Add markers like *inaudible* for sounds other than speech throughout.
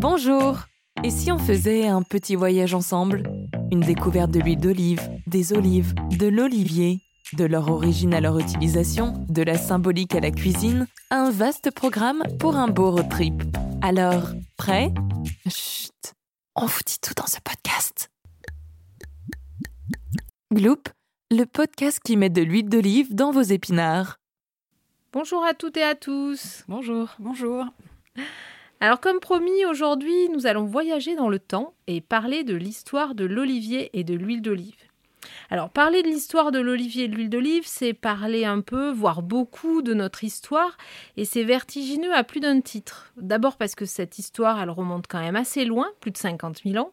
Bonjour Et si on faisait un petit voyage ensemble? Une découverte de l'huile d'olive, des olives, de l'olivier, de leur origine à leur utilisation, de la symbolique à la cuisine, un vaste programme pour un beau road trip. Alors, prêt? Chut On vous dit tout dans ce podcast Gloop, le podcast qui met de l'huile d'olive dans vos épinards. Bonjour à toutes et à tous. Bonjour. Bonjour. Alors comme promis, aujourd'hui, nous allons voyager dans le temps et parler de l'histoire de l'olivier et de l'huile d'olive. Alors parler de l'histoire de l'olivier et de l'huile d'olive, c'est parler un peu, voire beaucoup de notre histoire, et c'est vertigineux à plus d'un titre. D'abord parce que cette histoire, elle remonte quand même assez loin, plus de 50 000 ans,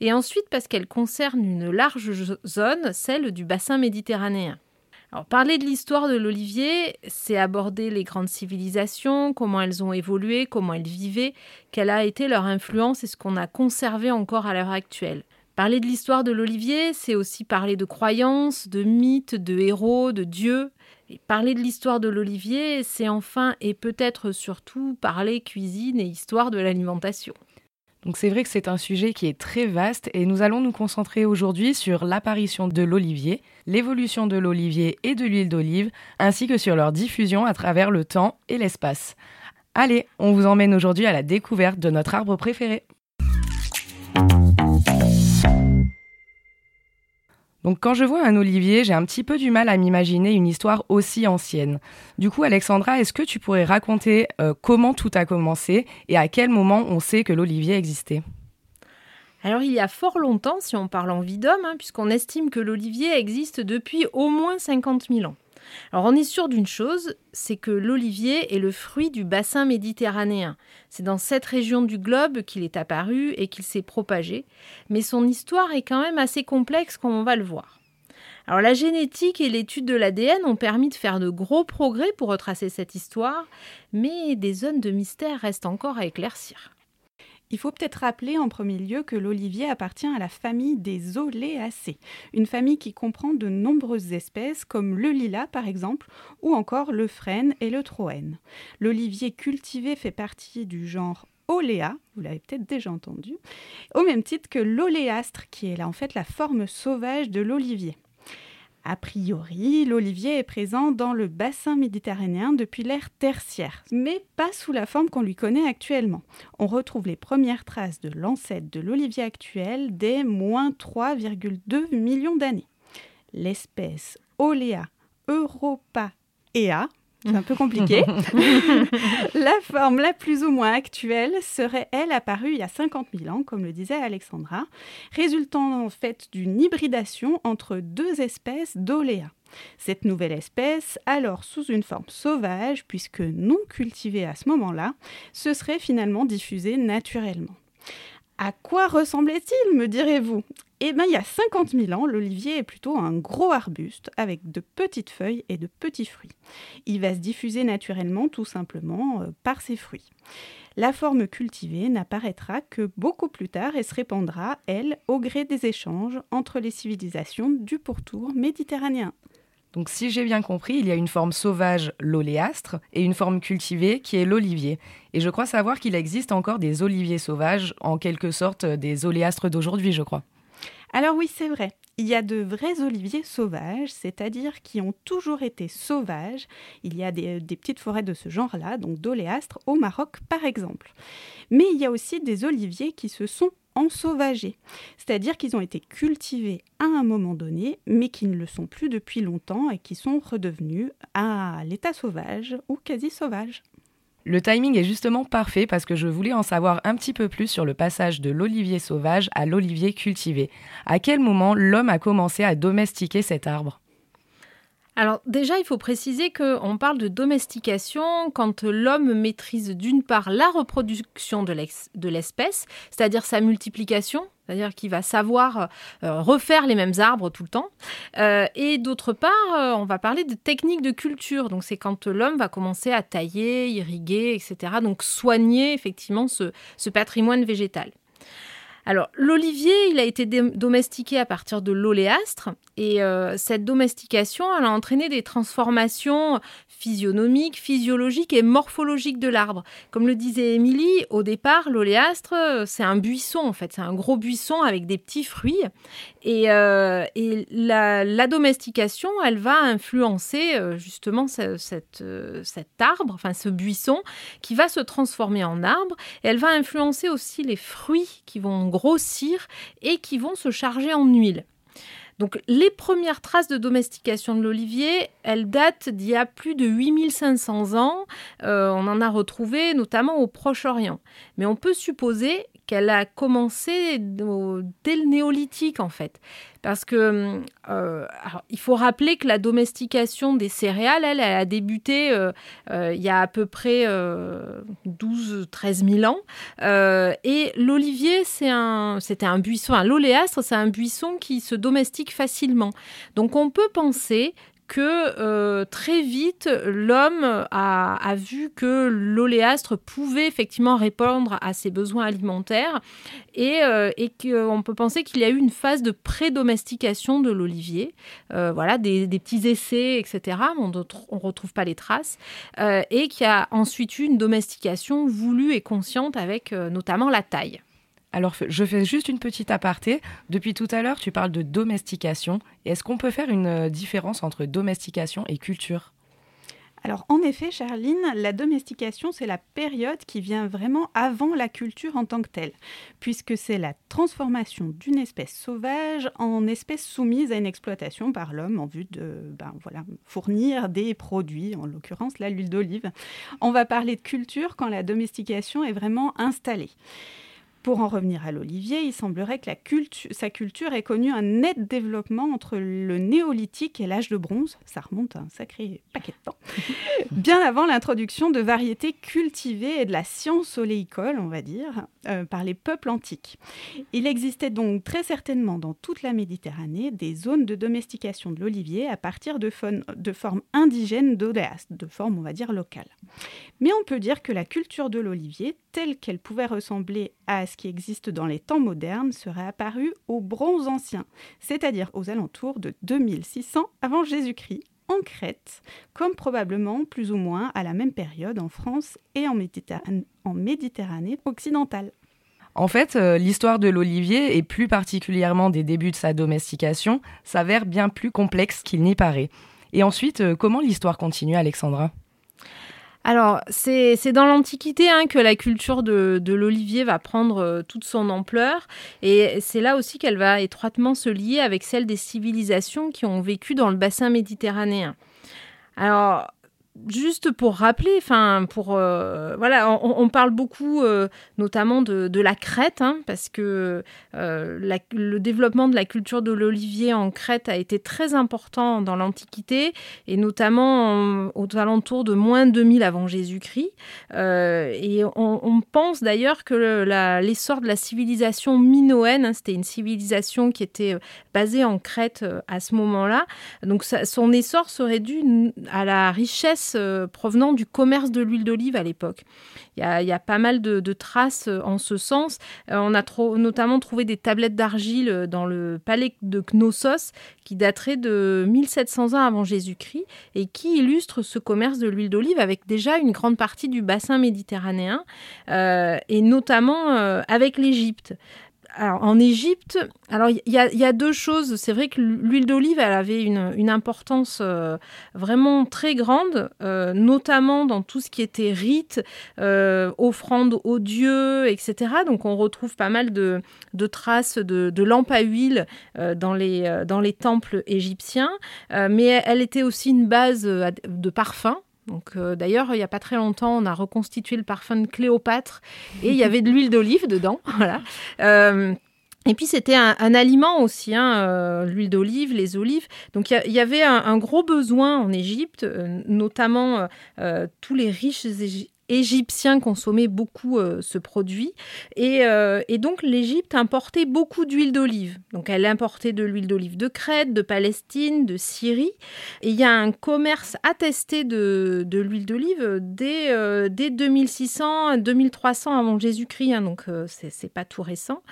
et ensuite parce qu'elle concerne une large zone, celle du bassin méditerranéen. Parler de l'histoire de l'olivier, c'est aborder les grandes civilisations, comment elles ont évolué, comment elles vivaient, quelle a été leur influence et ce qu'on a conservé encore à l'heure actuelle. Parler de l'histoire de l'olivier, c'est aussi parler de croyances, de mythes, de héros, de dieux. Et parler de l'histoire de l'olivier, c'est enfin et peut-être surtout parler cuisine et histoire de l'alimentation. Donc c'est vrai que c'est un sujet qui est très vaste et nous allons nous concentrer aujourd'hui sur l'apparition de l'olivier, l'évolution de l'olivier et de l'huile d'olive, ainsi que sur leur diffusion à travers le temps et l'espace. Allez, on vous emmène aujourd'hui à la découverte de notre arbre préféré. Donc quand je vois un olivier, j'ai un petit peu du mal à m'imaginer une histoire aussi ancienne. Du coup, Alexandra, est-ce que tu pourrais raconter euh, comment tout a commencé et à quel moment on sait que l'olivier existait? Alors il y a fort longtemps, si on parle en vie d'homme, hein, puisqu'on estime que l'olivier existe depuis au moins 50 000 ans. Alors on est sûr d'une chose, c'est que l'olivier est le fruit du bassin méditerranéen. C'est dans cette région du globe qu'il est apparu et qu'il s'est propagé, mais son histoire est quand même assez complexe comme on va le voir. Alors la génétique et l'étude de l'ADN ont permis de faire de gros progrès pour retracer cette histoire, mais des zones de mystère restent encore à éclaircir. Il faut peut-être rappeler en premier lieu que l'olivier appartient à la famille des oléacées, une famille qui comprend de nombreuses espèces comme le lilas par exemple, ou encore le frêne et le troène. L'olivier cultivé fait partie du genre Oléa, vous l'avez peut-être déjà entendu, au même titre que l'oléastre qui est là en fait la forme sauvage de l'olivier. A priori, l'olivier est présent dans le bassin méditerranéen depuis l'ère tertiaire, mais pas sous la forme qu'on lui connaît actuellement. On retrouve les premières traces de l'ancêtre de l'olivier actuel dès moins 3,2 millions d'années. L'espèce Olea europaea c'est un peu compliqué. *laughs* la forme la plus ou moins actuelle serait, elle, apparue il y a 50 000 ans, comme le disait Alexandra, résultant en fait d'une hybridation entre deux espèces d'oléa. Cette nouvelle espèce, alors sous une forme sauvage, puisque non cultivée à ce moment-là, se serait finalement diffusée naturellement. À quoi ressemblait-il, me direz-vous? Eh bien, il y a 50 000 ans, l'olivier est plutôt un gros arbuste avec de petites feuilles et de petits fruits. Il va se diffuser naturellement, tout simplement, euh, par ses fruits. La forme cultivée n'apparaîtra que beaucoup plus tard et se répandra, elle, au gré des échanges entre les civilisations du pourtour méditerranéen. Donc si j'ai bien compris, il y a une forme sauvage, l'oléastre, et une forme cultivée qui est l'olivier. Et je crois savoir qu'il existe encore des oliviers sauvages, en quelque sorte des oléastres d'aujourd'hui, je crois. Alors oui, c'est vrai. Il y a de vrais oliviers sauvages, c'est-à-dire qui ont toujours été sauvages. Il y a des, des petites forêts de ce genre-là, donc d'oléastres, au Maroc par exemple. Mais il y a aussi des oliviers qui se sont ensauvagés, c'est-à-dire qu'ils ont été cultivés à un moment donné, mais qui ne le sont plus depuis longtemps et qui sont redevenus à l'état sauvage ou quasi sauvage. Le timing est justement parfait parce que je voulais en savoir un petit peu plus sur le passage de l'olivier sauvage à l'olivier cultivé. À quel moment l'homme a commencé à domestiquer cet arbre? Alors déjà, il faut préciser qu'on parle de domestication quand l'homme maîtrise d'une part la reproduction de l'espèce, c'est-à-dire sa multiplication, c'est-à-dire qu'il va savoir euh, refaire les mêmes arbres tout le temps. Euh, et d'autre part, euh, on va parler de techniques de culture. Donc c'est quand l'homme va commencer à tailler, irriguer, etc. Donc soigner effectivement ce patrimoine végétal. Alors, l'olivier, il a été domestiqué à partir de l'oléastre. Et euh, cette domestication, elle a entraîné des transformations physionomiques, physiologiques et morphologiques de l'arbre. Comme le disait Émilie, au départ, l'oléastre, c'est un buisson, en fait. C'est un gros buisson avec des petits fruits. Et, euh, la, domestication, elle va influencer euh, justement cet arbre, enfin ce buisson, qui va se transformer en arbre. Elle va influencer aussi les fruits qui vont grossir et qui vont se charger en huile. Donc les premières traces de domestication de l'olivier, elles datent d'il y a plus de 8500 ans. Euh, on en a retrouvé notamment au Proche-Orient. Mais on peut supposer qu'elle a commencé dès le néolithique en fait. Parce que euh, il faut rappeler que la domestication des céréales, elle, a débuté euh, euh, il y a à peu près 12-13 000 ans. et l'olivier, c'est un, un buisson, l'oléastre, c'est un buisson qui se domestique facilement. Donc on peut penser que euh, très vite, l'homme a, vu que l'oléastre pouvait effectivement répondre à ses besoins alimentaires et, euh, qu'on peut penser qu'il y a eu une phase de pré-domestication de l'olivier. Euh, voilà, des, petits essais, etc. On ne retrouve pas les traces. et qu'il y a ensuite eu une domestication voulue et consciente avec notamment la taille. Alors, je fais juste une petite aparté. Depuis tout à l'heure, tu parles de domestication. Est-ce qu'on peut faire une euh, différence entre domestication et culture? Alors en effet, Charline, la domestication, c'est la période qui vient vraiment avant la culture en tant que telle, puisque c'est la transformation d'une espèce sauvage en espèce soumise à une exploitation par l'homme en vue de ben, voilà, fournir des produits, en l'occurrence l'huile d'olive. On va parler de culture quand la domestication est vraiment installée. Pour en revenir à l'olivier, il semblerait que sa culture ait connu un net développement entre le néolithique et l'âge de bronze. Ça remonte à un sacré paquet de temps. *laughs* Bien avant l'introduction de variétés cultivées et de la science oléicole, on va dire, euh, par les peuples antiques. Il existait donc très certainement dans toute la Méditerranée des zones de domestication de l'olivier à partir de, de formes indigènes d'odéas, de formes, on va dire, locales. Mais on peut dire que la culture de l'olivier, telle qu'elle pouvait ressembler à ce qui existe dans les temps modernes, serait apparue au Bronze ancien, c'est-à-dire aux alentours de 2600 avant Jésus-Christ, en Crète, comme probablement plus ou moins à la même période en France et en Méditerranée, occidentale. En fait, euh, l'histoire de l'olivier, et plus particulièrement des débuts de sa domestication, s'avère bien plus complexe qu'il n'y paraît. Et ensuite, euh, comment l'histoire continue, Alexandra? Alors, c'est dans l'Antiquité hein, que la culture de, l'olivier va prendre euh, toute son ampleur. Et c'est là aussi qu'elle va étroitement se lier avec celle des civilisations qui ont vécu dans le bassin méditerranéen. Alors, juste pour rappeler, enfin pour euh, voilà, on, parle beaucoup euh, notamment de, la Crète, hein, parce que euh, le développement de la culture de l'olivier en Crète a été très important dans l'Antiquité et notamment aux alentours de moins 2000 avant Jésus-Christ. et on, pense d'ailleurs que l'essor de la civilisation minoenne, hein, c'était une civilisation qui était basée en Crète à ce moment-là, donc son essor serait dû à la richesse euh, provenant du commerce de l'huile d'olive à l'époque. Il y, a, pas mal de, traces euh, en ce sens. Euh, on a notamment trouvé des tablettes d'argile dans le palais de Knossos qui dateraient de 1700 ans avant Jésus-Christ et qui illustrent ce commerce de l'huile d'olive avec déjà une grande partie du bassin méditerranéen et notamment avec l'Égypte en Égypte, alors il y, a deux choses. C'est vrai que l'huile d'olive, elle avait une, importance euh, vraiment très grande, euh, notamment dans tout ce qui était rite, euh, offrande aux dieux, etc. Donc on retrouve pas mal de, traces de, lampes à huile dans, les, dans les temples égyptiens. mais elle était aussi une base de parfum. Donc euh, d'ailleurs, il n'y a pas très longtemps, on a reconstitué le parfum de Cléopâtre et il y avait de l'huile d'olive dedans. *laughs* Voilà. Euh, et puis c'était un, aliment aussi, hein, euh, l'huile d'olive, les olives. Donc il y, avait un, gros besoin en Égypte, notamment tous les riches égyptiens consommaient beaucoup ce produit. Et, et donc l'Égypte importait beaucoup d'huile d'olive. Donc elle importait de l'huile d'olive de Crète, de Palestine, de Syrie. Et il y a un commerce attesté de, l'huile d'olive dès, dès 2600, 2300 avant Jésus-Christ. Hein, donc c'est pas tout récent.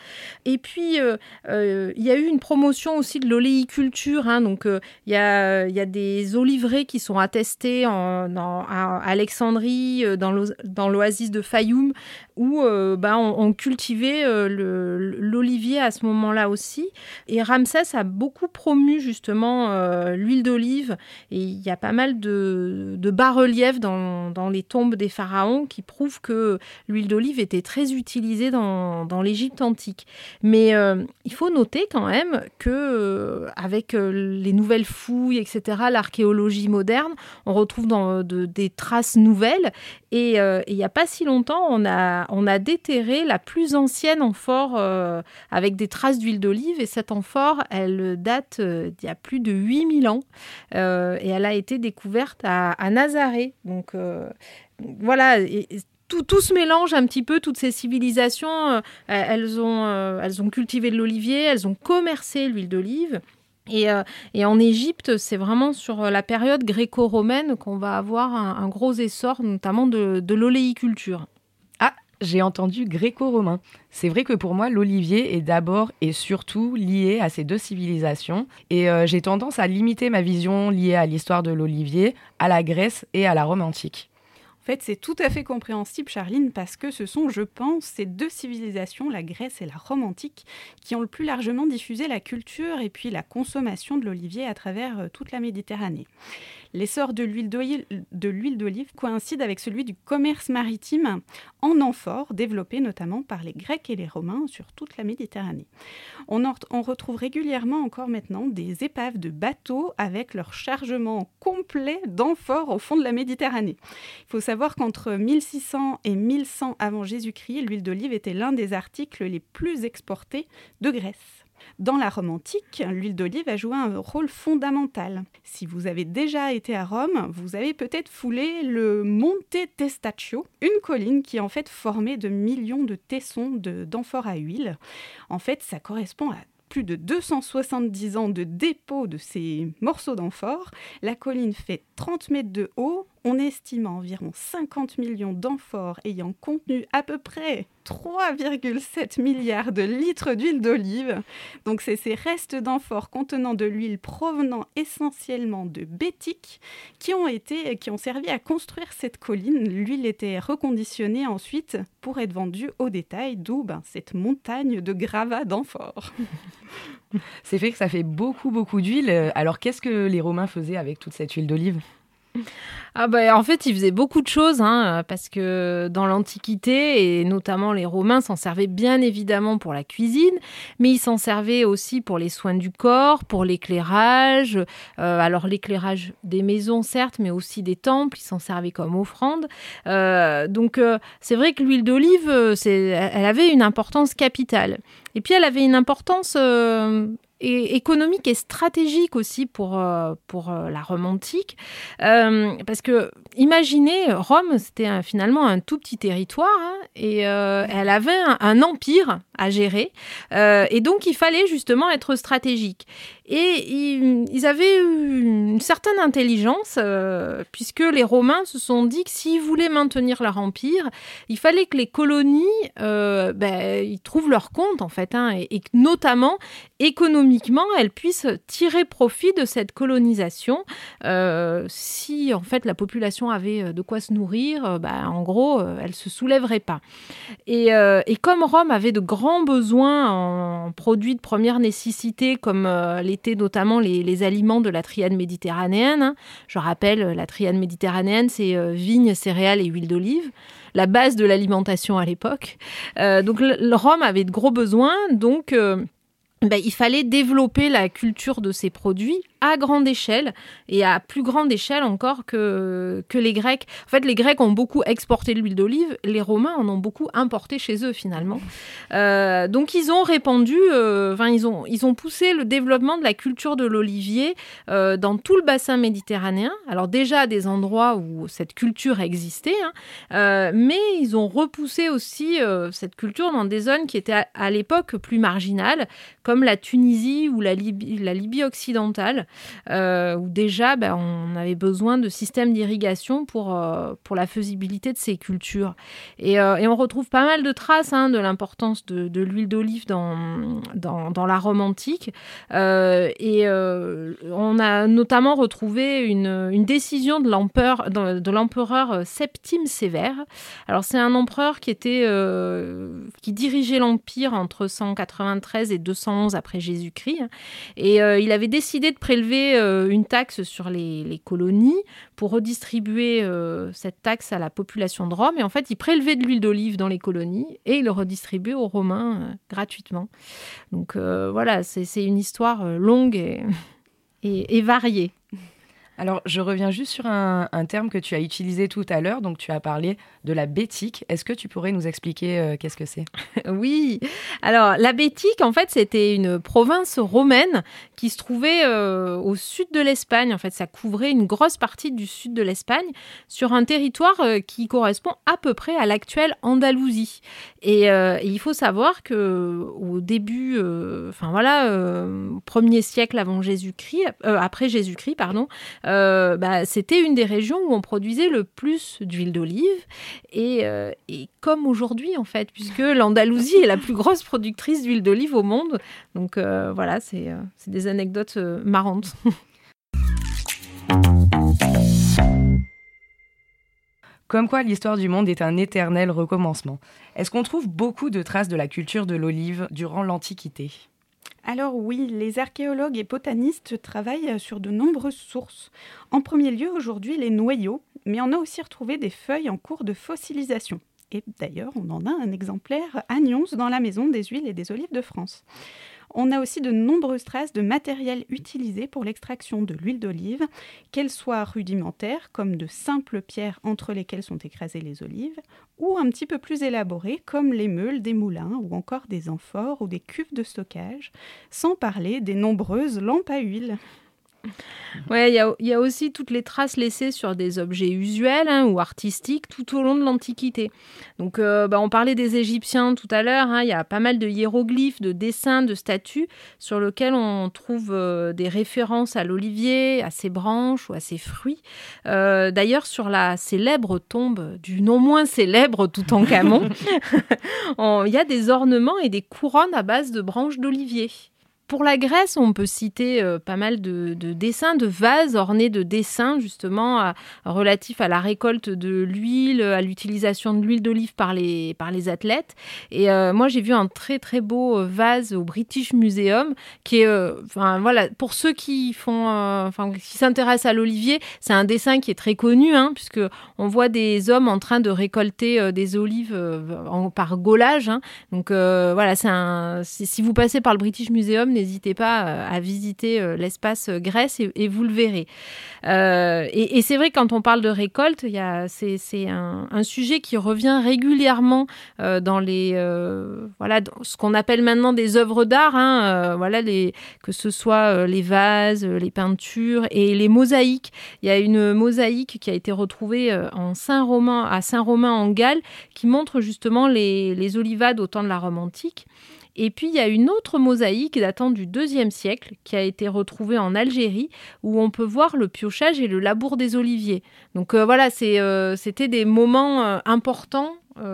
Et puis il y a eu une promotion aussi de l'oléiculture. Hein, donc il y a, des oliveraies qui sont attestés en, à Alexandrie, dans l'oasis de Fayoum, où bah, on, cultivait l'olivier à ce moment-là aussi. Et Ramsès a beaucoup promu justement euh, l'huile d'olive. Et il y a pas mal de, bas-reliefs dans, les tombes des pharaons qui prouvent que l'huile d'olive était très utilisée dans, l'Égypte antique. Mais euh, il faut noter quand même que euh, avec les nouvelles fouilles, etc., l'archéologie moderne, on retrouve dans, des traces nouvelles. Et il n'y a pas si longtemps, on a, déterré la plus ancienne amphore avec des traces d'huile d'olive. Et cette amphore, elle date euh, d'il y a plus de 8000 ans. Euh, et elle a été découverte à, Nazaré. Donc euh, voilà. tout, tout, se mélange un petit peu, toutes ces civilisations, elles, ont, elles ont cultivé de l'olivier, elles ont commercé l'huile d'olive. Et, et, en Égypte, c'est vraiment sur la période gréco-romaine qu'on va avoir un, gros essor, notamment de, l'oléiculture j'ai entendu gréco-romain. C'est vrai que pour moi, l'olivier est d'abord et surtout lié à ces deux civilisations. Et euh, j'ai tendance à limiter ma vision liée à l'histoire de l'olivier, à la Grèce et à la Rome antique. Fait, c'est tout à fait compréhensible, Charline, parce que ce sont, je pense, ces deux civilisations, la Grèce et la Rome antique, qui ont le plus largement diffusé la culture et puis la consommation de l'olivier à travers euh, toute la Méditerranée. L'essor de l'huile d'olive coïncide avec celui du commerce maritime en amphore, développé notamment par les Grecs et les Romains sur toute la Méditerranée. On, on retrouve régulièrement encore maintenant des épaves de bateaux avec leur chargement complet d'amphore au fond de la Méditerranée. Il faut savoir qu'entre 1600 et 1100 avant Jésus-Christ, l'huile d'olive était l'un des articles les plus exportés de Grèce. Dans la Rome antique, l'huile d'olive a joué un rôle fondamental. Si vous avez déjà été à Rome, vous avez peut-être foulé le Monte Testaccio, une colline qui est en fait formée de millions de tessons d'amphores à huile. En fait, ça correspond à plus de 270 ans de dépôt de ces morceaux d'amphore. La colline fait 30 mètres de haut, on estime environ 50 millions d'amphores ayant contenu à peu près 3,7 milliards de litres d'huile d'olive. Donc c'est ces restes d'amphores contenant de l'huile provenant essentiellement de bétiques qui ont été qui ont servi à construire cette colline. L'huile était reconditionnée ensuite pour être vendue au détail, d'où ben, cette montagne de gravats d'amphores. *laughs* C'est fait que ça fait beaucoup beaucoup d'huile. Alors qu'est-ce que les Romains faisaient avec toute cette huile d'olive? *laughs* ah bah, en fait, ils faisaient beaucoup de choses, hein, parce que dans l'Antiquité, et notamment les Romains s'en servaient bien évidemment pour la cuisine, mais ils s'en servaient aussi pour les soins du corps, pour l'éclairage. Euh, alors l'éclairage des maisons, certes, mais aussi des temples, ils s'en servaient comme offrande. Euh, donc euh, c'est vrai que l'huile d'olive, elle avait une importance capitale. Et puis elle avait une importance et économique et stratégique aussi pour, euh, pour euh, la Rome antique. Euh, parce que, imaginez, Rome, c'était finalement un tout petit territoire hein, et elle avait un, empire à gérer. et donc, il fallait justement être stratégique. Et ils, avaient une certaine intelligence, puisque les Romains se sont dit que s'ils voulaient maintenir leur empire, il fallait que les colonies ben, ils trouvent leur compte, en fait, hein, et, et notamment économiquement, elles puissent tirer profit de cette colonisation. Euh, si en fait la population avait euh, de quoi se nourrir, euh, bah, en gros, elle se soulèverait pas. Et, comme Rome avait de grands besoins en produits de première nécessité, comme l'étaient notamment les, aliments de la triade méditerranéenne, hein, je rappelle, la triade méditerranéenne, c'est vignes, céréales et huile d'olive la base de l'alimentation à l'époque. donc Rome avait de gros besoins, donc ben, il fallait développer la culture de ces produits à grande échelle et à plus grande échelle encore que, que les Grecs. En fait, les Grecs ont beaucoup exporté l'huile d'olive, les Romains en ont beaucoup importé chez eux finalement. Euh, donc ils ont répandu, euh, enfin ils ont, ils ont poussé le développement de la culture de l'olivier euh, dans tout le bassin méditerranéen. Alors déjà des endroits où cette culture existait, hein, mais ils ont repoussé aussi cette culture dans des zones qui étaient à, l'époque plus marginales, comme la Tunisie ou la Libye occidentale, où déjà ben, on avait besoin de systèmes d'irrigation pour, pour la faisibilité de ces cultures. Et, et on retrouve pas mal de traces hein, de l'importance de, l'huile d'olive dans, dans, la Rome antique. Euh, et euh, on a notamment retrouvé une, une décision de l'empereur, de, l'empereur Septime Sévère. Alors c'est un empereur qui était euh, qui dirigeait l'empire entre 193 et 211 après Jésus-Christ. Et il avait décidé de prélever une taxe sur les, colonies pour redistribuer cette taxe à la population de Rome. Et en fait, il prélevait de l'huile d'olive dans les colonies et il le redistribuait aux Romains euh, gratuitement. Donc euh, voilà, c'est une histoire euh, longue et *laughs* variée. Alors, je reviens juste sur un, terme que tu as utilisé tout à l'heure. Donc, tu as parlé de la bétique. Est-ce que tu pourrais nous expliquer euh, qu'est-ce que c'est? *laughs* Oui. Alors, la bétique, en fait, c'était une province romaine qui se trouvait euh, au sud de l'Espagne. En fait, ça couvrait une grosse partie du sud de l'Espagne sur un territoire euh, qui correspond à peu près à l'actuelle Andalousie. Et, il faut savoir que au début, enfin voilà, premier siècle avant Jésus-Christ, après Jésus-Christ, pardon. Euh, bah, c'était une des régions où on produisait le plus d'huile d'olive. Et, euh, comme aujourd'hui, en fait, puisque *laughs* l'Andalousie est la plus grosse productrice d'huile d'olive au monde. Donc euh, voilà, c'est des anecdotes marrantes. *laughs* Comme quoi l'histoire du monde est un éternel recommencement. Est-ce qu'on trouve beaucoup de traces de la culture de l'olive durant l'Antiquité? Alors oui, les archéologues et botanistes travaillent sur de nombreuses sources. En premier lieu, aujourd'hui, les noyaux, mais on a aussi retrouvé des feuilles en cours de fossilisation. Et d'ailleurs, on en a un exemplaire à Nyons dans la maison des huiles et des olives de France. On a aussi de nombreuses traces de matériel utilisé pour l'extraction de l'huile d'olive, qu'elle soit rudimentaire, comme de simples pierres entre lesquelles sont écrasées les olives, ou un petit peu plus élaborées, comme les meules des moulins, ou encore des amphores ou des cuves de stockage, sans parler des nombreuses lampes à huile. *laughs* Ouais, il y, a, aussi toutes les traces laissées sur des objets usuels hein, ou artistiques tout au long de l'Antiquité. Donc, euh, bah, on parlait des Égyptiens tout à l'heure. Hein, il y a pas mal de hiéroglyphes, de dessins, de statues sur lesquels on trouve euh, des références à l'olivier, à ses branches ou à ses fruits. Euh, d'ailleurs, sur la célèbre tombe du non moins célèbre Toutankhamon, *laughs* il y a des ornements et des couronnes à base de branches d'olivier. Pour la Grèce, on peut citer euh, pas mal de, dessins, de vases ornés de dessins justement relatifs à la récolte de l'huile, à l'utilisation de l'huile d'olive par les, par les athlètes. Et euh, moi, j'ai vu un très très beau euh, vase au British Museum qui est, enfin voilà, pour ceux qui font, enfin qui s'intéressent à l'olivier, c'est un dessin qui est très connu, hein, puisque on voit des hommes en train de récolter des olives par gaulage. Hein. Donc voilà, c'est un, si, vous passez par le British Museum, n'hésitez pas euh, à visiter euh, l'espace euh, Grèce et, vous le verrez. et, c'est vrai, quand on parle de récolte, c'est un, sujet qui revient régulièrement dans les, voilà, ce qu'on appelle maintenant des œuvres d'art, hein, voilà, que ce soit les vases, les peintures et les mosaïques. Il y a une mosaïque qui a été retrouvée en Saint-Romain, à Saint-Romain en Galles, qui montre justement les olivades au temps de la Rome antique. Et puis il y a une autre mosaïque datant du IIe siècle qui a été retrouvée en Algérie où on peut voir le piochage et le labour des oliviers. Donc euh, voilà, euh, c'était des moments euh, importants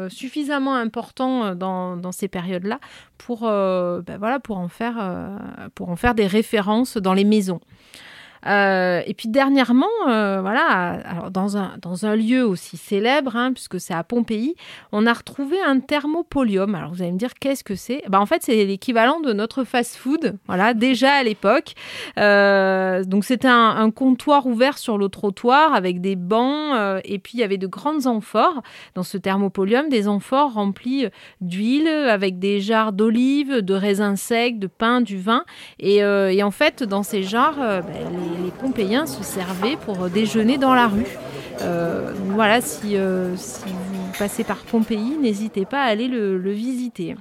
suffisamment importants dans, ces périodes-là pour, ben voilà, pour, pour en faire des références dans les maisons. Euh, et puis dernièrement, euh, voilà, alors dans un, dans un lieu aussi célèbre, hein, puisque c'est à Pompéi, on a retrouvé un thermopolium. Alors vous allez me dire qu'est-ce que c'est? Bah, En fait, c'est l'équivalent de notre fast-food, voilà, déjà à l'époque. Euh, donc c'était un, comptoir ouvert sur le trottoir avec des bancs, et puis il y avait de grandes amphores dans ce thermopolium, des amphores remplies d'huile avec des jarres d'olives, de raisins secs, de pain, du vin. Et, en fait, dans ces jarres, les les Pompéiens se servaient pour déjeuner dans la rue. Euh, voilà, si, euh, si, vous passez par Pompéi, n'hésitez pas à aller le, visiter.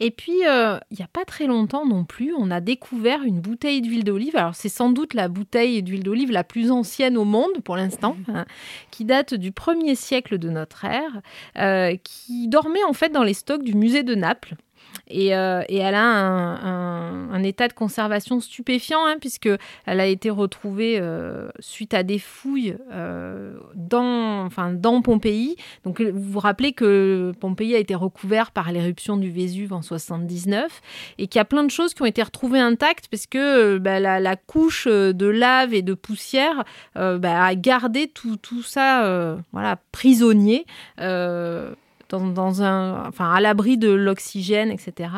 Et puis, euh, il n'y a pas très longtemps non plus, on a découvert une bouteille d'huile d'olive. Alors, c'est sans doute la bouteille d'huile d'olive la plus ancienne au monde pour l'instant, hein, qui date du 1er siècle de notre ère, qui dormait en fait dans les stocks du musée de Naples. Euh, et, elle a un, état de conservation stupéfiant, hein, puisqu'elle a été retrouvée euh, suite à des fouilles euh, dans, enfin, dans Pompéi. Donc, vous vous rappelez que Pompéi a été recouvert par l'éruption du Vésuve en 79 et qu'il y a plein de choses qui ont été retrouvées intactes parce que bah, la, couche de lave et de poussière bah, a gardé tout, tout ça voilà, prisonnier dans, un, enfin, à l'abri de l'oxygène, etc.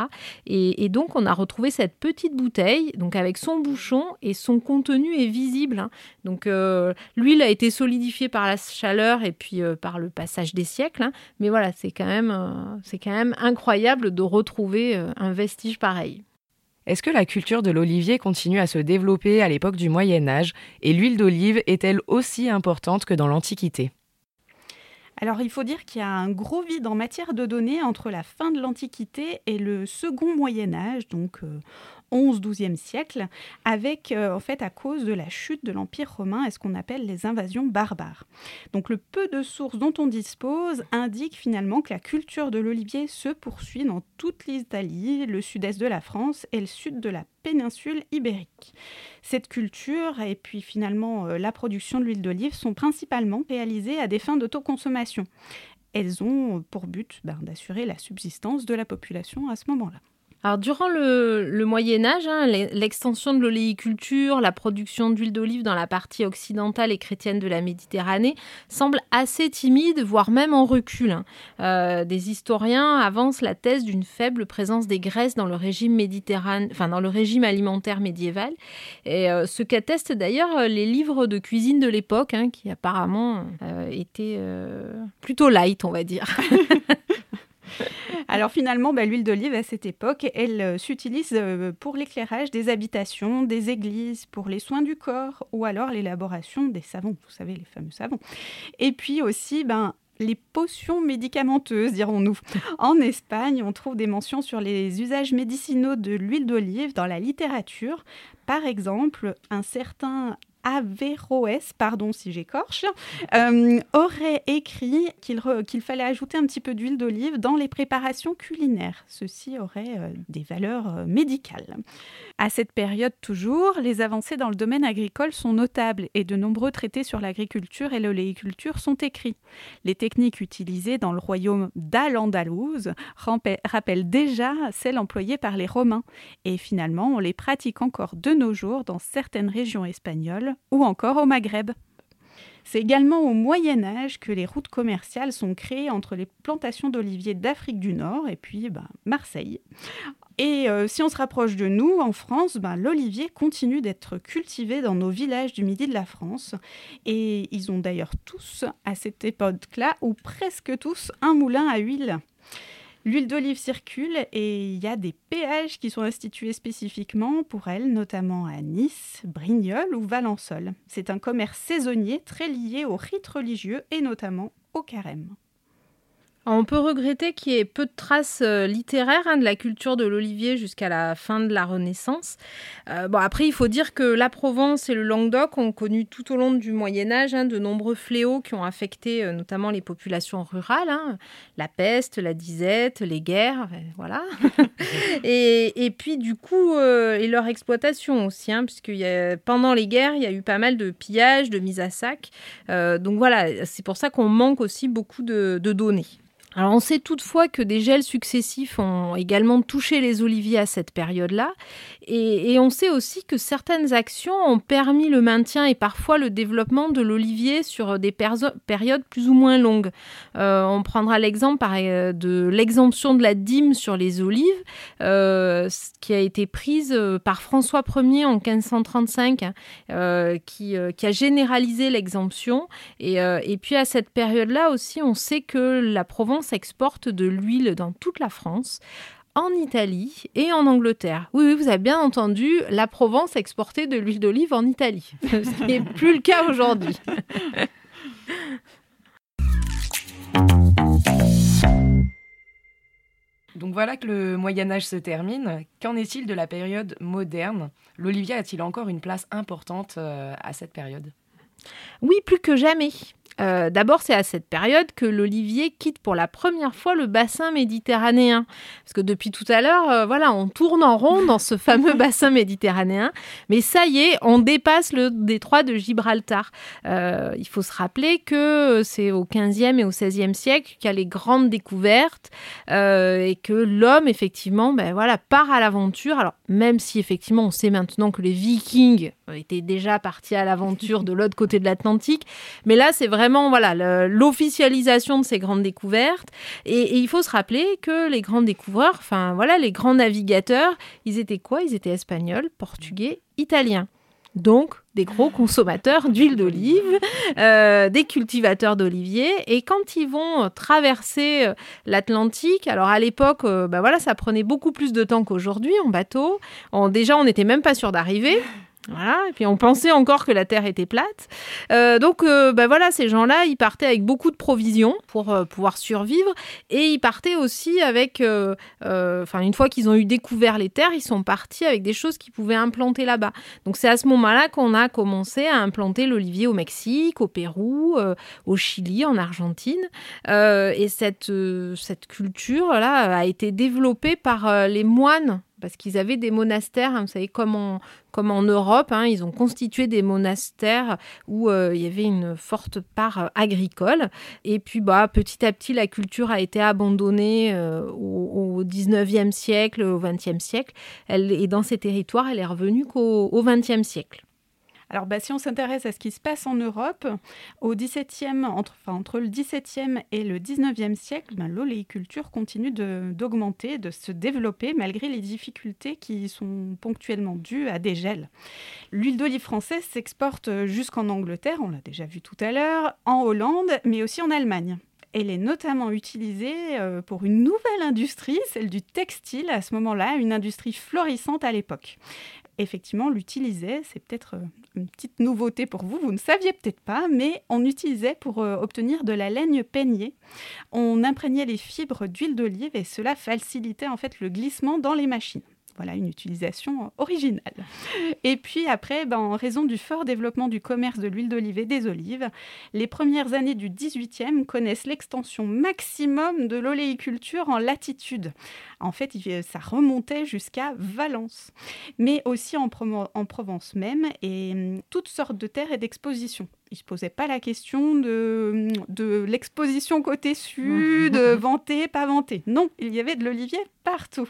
Et, donc, on a retrouvé cette petite bouteille, donc avec son bouchon et son contenu est visible. Hein. Donc, euh, l'huile a été solidifiée par la chaleur et puis euh, par le passage des siècles. Hein. Mais voilà, c'est quand même, euh, c'est quand même incroyable de retrouver un vestige pareil. Est-ce que la culture de l'olivier continue à se développer à l'époque du Moyen Âge et l'huile d'olive est-elle aussi importante que dans l'Antiquité? Alors il faut dire qu'il y a un gros vide en matière de données entre la fin de l'Antiquité et le second Moyen Âge, donc 11-12e siècle, avec euh, en fait à cause de la chute de l'Empire romain et ce qu'on appelle les invasions barbares. Donc le peu de sources dont on dispose indique finalement que la culture de l'olivier se poursuit dans toute l'Italie, le sud-est de la France et le sud de la péninsule ibérique. Cette culture et puis finalement euh, la production de l'huile d'olive sont principalement réalisées à des fins d'autoconsommation. Elles ont pour but ben, d'assurer la subsistance de la population à ce moment-là. Alors, durant le, Moyen Âge, hein, l'extension de l'oléiculture, la production d'huile d'olive dans la partie occidentale et chrétienne de la Méditerranée semble assez timide, voire même en recul. Hein. Euh, des historiens avancent la thèse d'une faible présence des graisses dans le régime enfin dans le régime alimentaire médiéval, et euh, ce qu'attestent d'ailleurs les livres de cuisine de l'époque, hein, qui apparemment euh, étaient plutôt light, on va dire. *laughs* *laughs* Alors finalement, bah, l'huile d'olive à cette époque, elle euh, s'utilise euh, pour l'éclairage des habitations, des églises, pour les soins du corps ou alors l'élaboration des savons, vous savez, les fameux savons. Et puis aussi, ben, les potions médicamenteuses, dirons-nous. *laughs* En Espagne, on trouve des mentions sur les usages médicinaux de l'huile d'olive dans la littérature. Par exemple, un certain Averroès, pardon si j'écorche, *laughs* euh, aurait écrit qu'il fallait ajouter un petit peu d'huile d'olive dans les préparations culinaires. Ceci aurait euh, des valeurs euh, médicales. À cette période toujours, les avancées dans le domaine agricole sont notables et de nombreux traités sur l'agriculture et l'oléiculture sont écrits. Les techniques utilisées dans le royaume d'Al-Andalouse rappellent déjà celles employées par les Romains et finalement on les pratique encore de nos jours dans certaines régions espagnoles ou encore au Maghreb. C'est également au Moyen Âge que les routes commerciales sont créées entre les plantations d'oliviers d'Afrique du Nord et puis ben, Marseille. Et euh, si on se rapproche de nous, en France, ben, l'olivier continue d'être cultivé dans nos villages du midi de la France. Et ils ont d'ailleurs tous, à cette époque-là, ou presque tous, un moulin à huile. L'huile d'olive circule et il y a des péages qui sont institués spécifiquement pour elle, notamment à Nice, Brignoles ou Valençol. C'est un commerce saisonnier très lié aux rites religieux et notamment au carême. On peut regretter qu'il y ait peu de traces euh, littéraires hein, de la culture de l'olivier jusqu'à la fin de la Renaissance. Euh, bon, après, il faut dire que la Provence et le Languedoc ont connu tout au long du Moyen Âge hein, de nombreux fléaux qui ont affecté euh, notamment les populations rurales. Hein. la peste, la disette, les guerres, voilà. *laughs* et, puis, du coup, et leur exploitation aussi, puisque y a, pendant les guerres, il y a eu pas mal de pillages, de mises à sac. donc voilà, c'est pour ça qu'on manque aussi beaucoup de données. Alors on sait toutefois que des gels successifs ont également touché les oliviers à cette période-là, et, on sait aussi que certaines actions ont permis le maintien et parfois le développement de l'olivier sur des périodes plus ou moins longues. Euh, on prendra l'exemple euh, de l'exemption de la dîme sur les olives, euh, qui a été prise par François Ier en 1535, hein, qui, a généralisé l'exemption. Et, et puis à cette période-là aussi, on sait que la Provence exporte de l'huile dans toute la France en Italie et en Angleterre. Oui, oui, vous avez bien entendu, la Provence exportait de l'huile d'olive en Italie, *laughs* ce qui n'est plus le cas aujourd'hui. *laughs* Donc voilà que le Moyen Âge se termine. Qu'en est-il de la période moderne? L'olivier a-t-il encore une place importante euh, à cette période? Oui, plus que jamais. Euh, d'abord, c'est à cette période que l'olivier quitte pour la première fois le bassin méditerranéen. Parce que depuis tout à l'heure, euh, voilà, on tourne en rond dans ce fameux *laughs* bassin méditerranéen. Mais ça y est, on dépasse le détroit de Gibraltar. Euh, il faut se rappeler que c'est au 15e et au 16e siècle qu'il y a les grandes découvertes et que l'homme, effectivement, ben, voilà, part à l'aventure. Alors, même si effectivement, on sait maintenant que les vikings étaient déjà partis à l'aventure de l'autre côté de l'Atlantique. Mais là, c'est vraiment voilà l'officialisation de ces grandes découvertes. Et, il faut se rappeler que les grands découvreurs, enfin voilà, les grands navigateurs, ils étaient quoi? Ils étaient espagnols, portugais, italiens. Donc, des gros consommateurs d'huile d'olive, euh, des cultivateurs d'oliviers. Et quand ils vont traverser euh, l'Atlantique, alors à l'époque, euh, bah voilà, ça prenait beaucoup plus de temps qu'aujourd'hui en bateau. déjà, on n'était même pas sûr d'arriver. Voilà, et puis on pensait encore que la Terre était plate. Euh, donc, euh, bah voilà, ces gens-là, ils partaient avec beaucoup de provisions pour euh, pouvoir survivre, et ils partaient aussi avec, enfin, une fois qu'ils ont eu découvert les terres, ils sont partis avec des choses qu'ils pouvaient implanter là-bas. Donc, c'est à ce moment-là qu'on a commencé à implanter l'olivier au Mexique, au Pérou, au Chili, en Argentine, et cette cette culture-là a été développée par les moines parce qu'ils avaient des monastères, hein, vous savez, comme en, Europe, hein, ils ont constitué des monastères où euh, il y avait une forte part euh, agricole. Et puis, bah, petit à petit, la culture a été abandonnée euh, au, 19e siècle, au 20e siècle. Elle, et dans ces territoires, elle est revenue qu'au 20e siècle. Alors, bah, si on s'intéresse à ce qui se passe en Europe, au 17e, entre, enfin, entre le 17e et le 19e siècle, bah, l'oléiculture continue d'augmenter, de, se développer malgré les difficultés qui sont ponctuellement dues à des gels. L'huile d'olive française s'exporte jusqu'en Angleterre, on l'a déjà vu tout à l'heure, en Hollande, mais aussi en Allemagne. Elle est notamment utilisée euh, pour une nouvelle industrie, celle du textile, à ce moment-là, une industrie florissante à l'époque effectivement, l'utilisait. C'est peut-être euh, une petite nouveauté pour vous, vous ne saviez peut-être pas, mais on utilisait pour euh, obtenir de la laine peignée. On imprégnait les fibres d'huile d'olive et cela facilitait en fait le glissement dans les machines. Voilà une utilisation originale. Et puis après, ben, en raison du fort développement du commerce de l'huile d'olive et des olives, les premières années du 18e connaissent l'extension maximum de l'oléiculture en latitude. En fait, ça remontait jusqu'à Valence, mais aussi en, en Provence même, et hum, toutes sortes de terres et d'expositions il ne se posait pas la question de, de l'exposition côté sud, *laughs* vanté, pas vanté. Non, il y avait de l'olivier partout.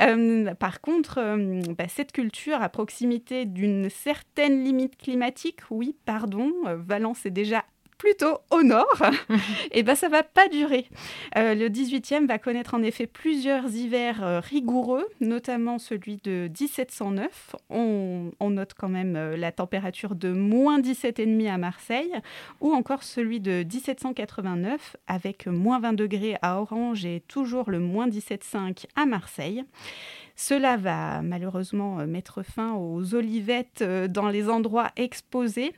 Euh, par contre, euh, bah, cette culture à proximité d'une certaine limite climatique, oui, pardon, euh, Valence est déjà plutôt au nord, *laughs* et ben ça va pas durer. Euh, le 18e va connaître en effet plusieurs hivers euh, rigoureux, notamment celui de 1709. On, note quand même euh, la température de moins 17,5 à Marseille, ou encore celui de 1789 avec moins 20 degrés à Orange et toujours le moins 17,5 à Marseille. Cela va malheureusement euh, mettre fin aux olivettes euh, dans les endroits exposés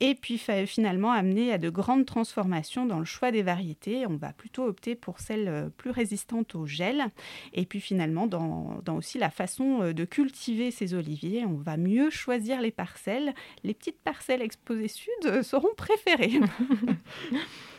et puis finalement amener à de grandes transformations dans le choix des variétés. On va plutôt opter pour celles euh, plus résistantes au gel et puis finalement dans, aussi la façon de cultiver ces oliviers, on va mieux choisir les parcelles. Les petites parcelles exposées sud seront préférées. *laughs*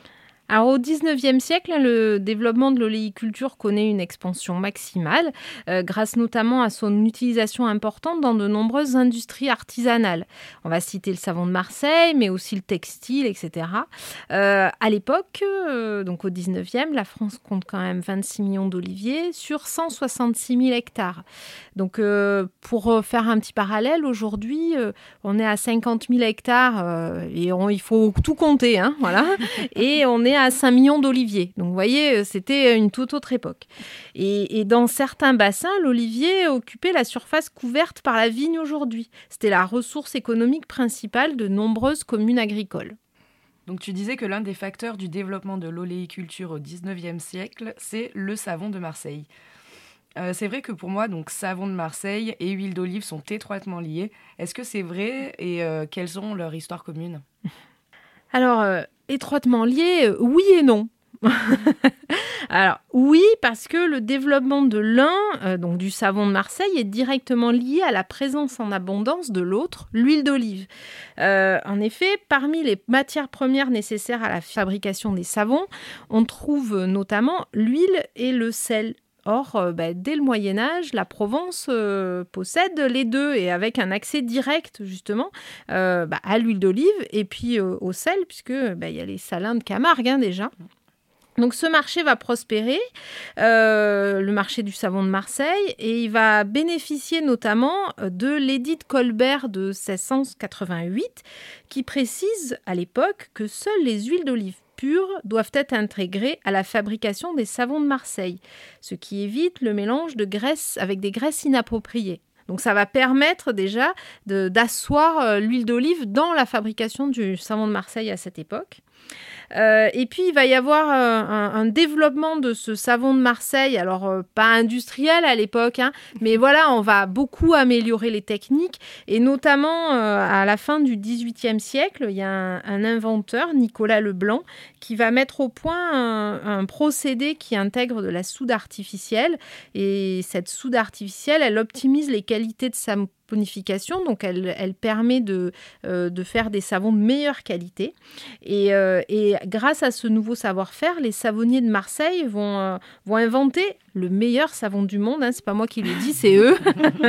Alors au 19e siècle, le développement de l'oléiculture connaît une expansion maximale, euh, grâce notamment à son utilisation importante dans de nombreuses industries artisanales. On va citer le savon de Marseille, mais aussi le textile, etc. Euh, à l'époque, euh, donc au 19e, la France compte quand même 26 millions d'oliviers sur 166 000 hectares. Donc pour faire un petit parallèle, aujourd'hui, on est à 50 000 hectares et il faut tout compter, hein, voilà. *laughs* et on est à 5 millions d'oliviers. Donc vous voyez, euh, c'était une toute autre époque. Et, dans certains bassins, l'olivier occupait la surface couverte par la vigne aujourd'hui. C'était la ressource économique principale de nombreuses communes agricoles. Donc tu disais que l'un des facteurs du développement de l'oléiculture au 19e siècle, c'est le savon de Marseille. Euh, c'est vrai que pour moi, donc savon de Marseille et huile d'olive sont étroitement liés. Est-ce que c'est vrai et euh, quelles sont leurs histoires communes? Alors, euh, étroitement lié, euh, oui et non. *laughs* Alors oui, parce que le développement de l'un, euh, donc du savon de Marseille, est directement lié à la présence en abondance de l'autre, l'huile d'olive. en effet, parmi les matières premières nécessaires à la fabrication des savons, on trouve notamment l'huile et le sel. Or, euh, bah, dès le Moyen Âge, la Provence euh, possède les deux et avec un accès direct justement euh, bah, à l'huile d'olive et puis au sel, puisque bah, il y a les salins de Camargue hein, déjà. Donc ce marché va prospérer, le marché du savon de Marseille, et il va bénéficier notamment de l'édit Colbert de 1688 qui précise à l'époque que seules les huiles d'olive doivent être intégrées à la fabrication des savons de Marseille, ce qui évite le mélange de graisses avec des graisses inappropriées. Donc ça va permettre déjà d'asseoir euh, l'huile d'olive dans la fabrication du savon de Marseille à cette époque. Euh, et puis, il va y avoir euh, un, développement de ce savon de Marseille, alors pas industriel à l'époque, hein, mais voilà, on va beaucoup améliorer les techniques. Et notamment, à la fin du XVIIIe siècle, il y a un, inventeur, Nicolas Leblanc, qui va mettre au point un, procédé qui intègre de la soude artificielle. Et cette soude artificielle, elle optimise les qualités de sa donc elle, permet de, euh, de, faire des savons de meilleure qualité. Et, euh, et grâce à ce nouveau savoir-faire, les savonniers de Marseille vont, euh, vont inventer le meilleur savon du monde. Hein, c'est pas moi qui le dis, c'est eux.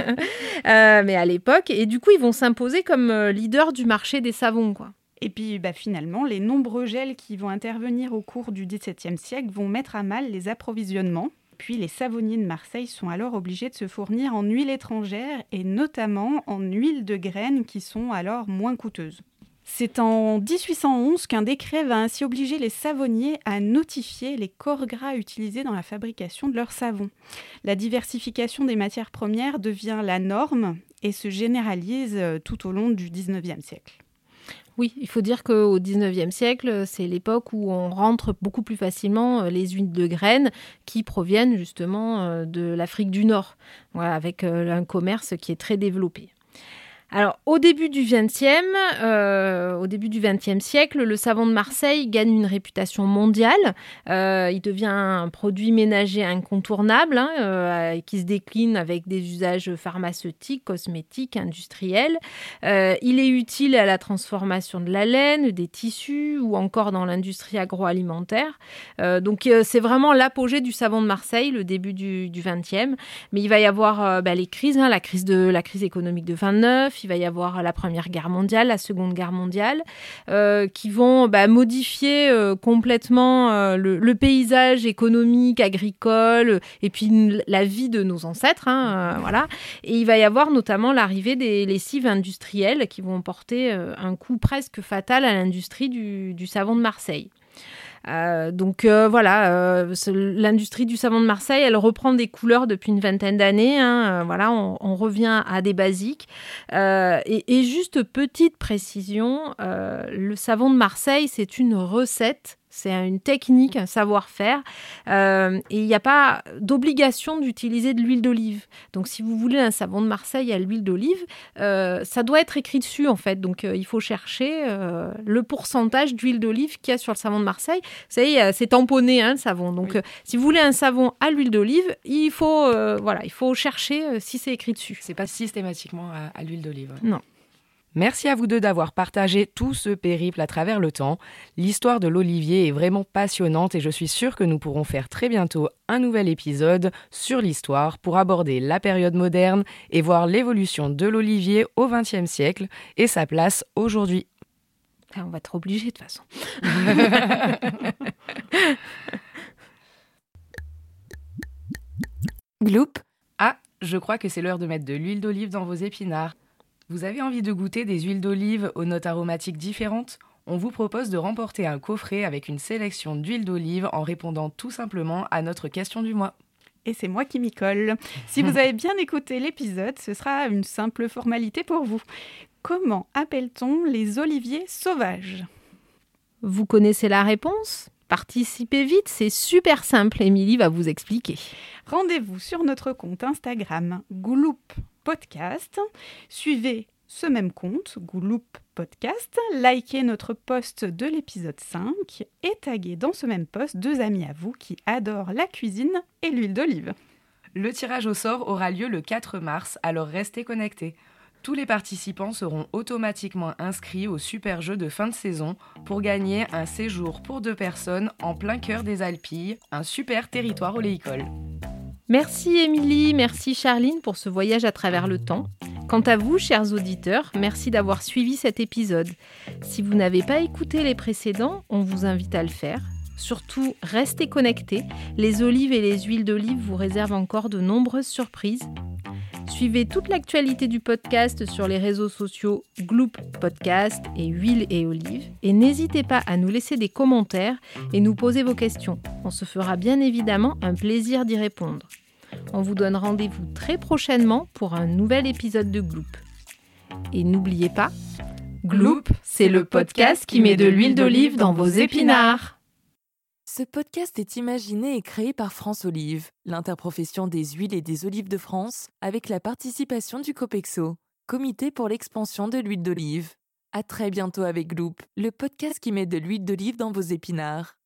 *laughs* mais à l'époque, et du coup, ils vont s'imposer comme leader du marché des savons. Et puis bah, finalement, les nombreux gels qui vont intervenir au cours du XVIIe siècle vont mettre à mal les approvisionnements puis les savonniers de Marseille sont alors obligés de se fournir en huile étrangère et notamment en huile de graines qui sont alors moins coûteuses. C'est en 1811 qu'un décret va ainsi obliger les savonniers à notifier les corps gras utilisés dans la fabrication de leurs savons. La diversification des matières premières devient la norme et se généralise euh, tout au long du 19e siècle. Oui, il faut dire qu'au 19e siècle, c'est l'époque où on rentre beaucoup plus facilement euh, les huiles de graines qui proviennent justement euh, de l'Afrique du Nord, avec euh, un commerce qui est très développé. Alors, au début du XXe, euh, siècle, le savon de Marseille gagne une réputation mondiale. Euh, il devient un produit ménager incontournable hein, euh, qui se décline avec des usages pharmaceutiques, cosmétiques, industriels. il est utile à la transformation de la laine, des tissus ou encore dans l'industrie agroalimentaire. donc, c'est vraiment l'apogée du savon de Marseille, le début du, XXe. Mais il va y avoir bah, les crises, hein, la crise de la crise économique de 29 il va y avoir la Première Guerre mondiale, la Seconde Guerre mondiale, euh, qui vont bah, modifier euh, complètement euh, le, paysage économique, agricole, et puis la vie de nos ancêtres. Hein, voilà. Et il va y avoir notamment l'arrivée des lessives industrielles qui vont porter un coup presque fatal à l'industrie du savon de Marseille. Euh, donc euh, voilà, euh, l'industrie du savon de Marseille, elle reprend des couleurs depuis une vingtaine d'années. Hein, voilà, on, revient à des basiques. Et, et, juste petite précision, le savon de Marseille, c'est une recette c'est une technique, un savoir-faire. Euh, et il n'y a pas d'obligation d'utiliser de l'huile d'olive. Donc, si vous voulez un savon de Marseille à l'huile d'olive, euh, ça doit être écrit dessus, en fait. Donc, euh, il faut chercher le pourcentage d'huile d'olive qu'il y a sur le savon de Marseille. Vous savez, c'est tamponné, hein, le savon. Donc, si vous voulez un savon à l'huile d'olive, il faut, voilà, il faut chercher si c'est écrit dessus. C'est pas systématiquement à, à l'huile d'olive. Non. Merci à vous deux d'avoir partagé tout ce périple à travers le temps. L'histoire de l'olivier est vraiment passionnante et je suis sûre que nous pourrons faire très bientôt un nouvel épisode sur l'histoire pour aborder la période moderne et voir l'évolution de l'olivier au XXe siècle et sa place aujourd'hui. Ah, on va être obligé de toute façon. *laughs* Gloop, Ah, je crois que c'est l'heure de mettre de l'huile d'olive dans vos épinards. Vous avez envie de goûter des huiles d'olive aux notes aromatiques différentes? On vous propose de remporter un coffret avec une sélection d'huile d'olive en répondant tout simplement à notre question du mois. Et c'est moi qui m'y colle. Si vous avez bien écouté l'épisode, ce sera une simple formalité pour vous. Comment appelle-t-on les oliviers sauvages? Vous connaissez la réponse? Participez vite, c'est super simple. Émilie va vous expliquer. Rendez-vous sur notre compte Instagram Gouloup Podcast. Suivez ce même compte, Gouloup Podcast. Likez notre post de l'épisode 5 et taguez dans ce même post deux amis à vous qui adorent la cuisine et l'huile d'olive. Le tirage au sort aura lieu le 4 mars, alors restez connectés. Tous les participants seront automatiquement inscrits au super jeu de fin de saison pour gagner un séjour pour deux personnes en plein cœur des Alpilles, un super territoire oléicole. Merci Émilie, merci Charline pour ce voyage à travers le temps. Quant à vous, chers auditeurs, merci d'avoir suivi cet épisode. Si vous n'avez pas écouté les précédents, on vous invite à le faire. Surtout, restez connectés. Les olives et les huiles d'olive vous réservent encore de nombreuses surprises. Suivez toute l'actualité du podcast sur les réseaux sociaux Gloop Podcast et Huile et Olive. Et n'hésitez pas à nous laisser des commentaires et nous poser vos questions. On se fera bien évidemment un plaisir d'y répondre. On vous donne rendez-vous très prochainement pour un nouvel épisode de Gloop. Et n'oubliez pas, Gloop, c'est le podcast qui met de l'huile d'olive dans vos épinards. Ce podcast est imaginé et créé par France Olive, l'interprofession des huiles et des olives de France, avec la participation du COPEXO, Comité pour l'expansion de l'huile d'olive. À très bientôt avec Gloop, le podcast qui met de l'huile d'olive dans vos épinards.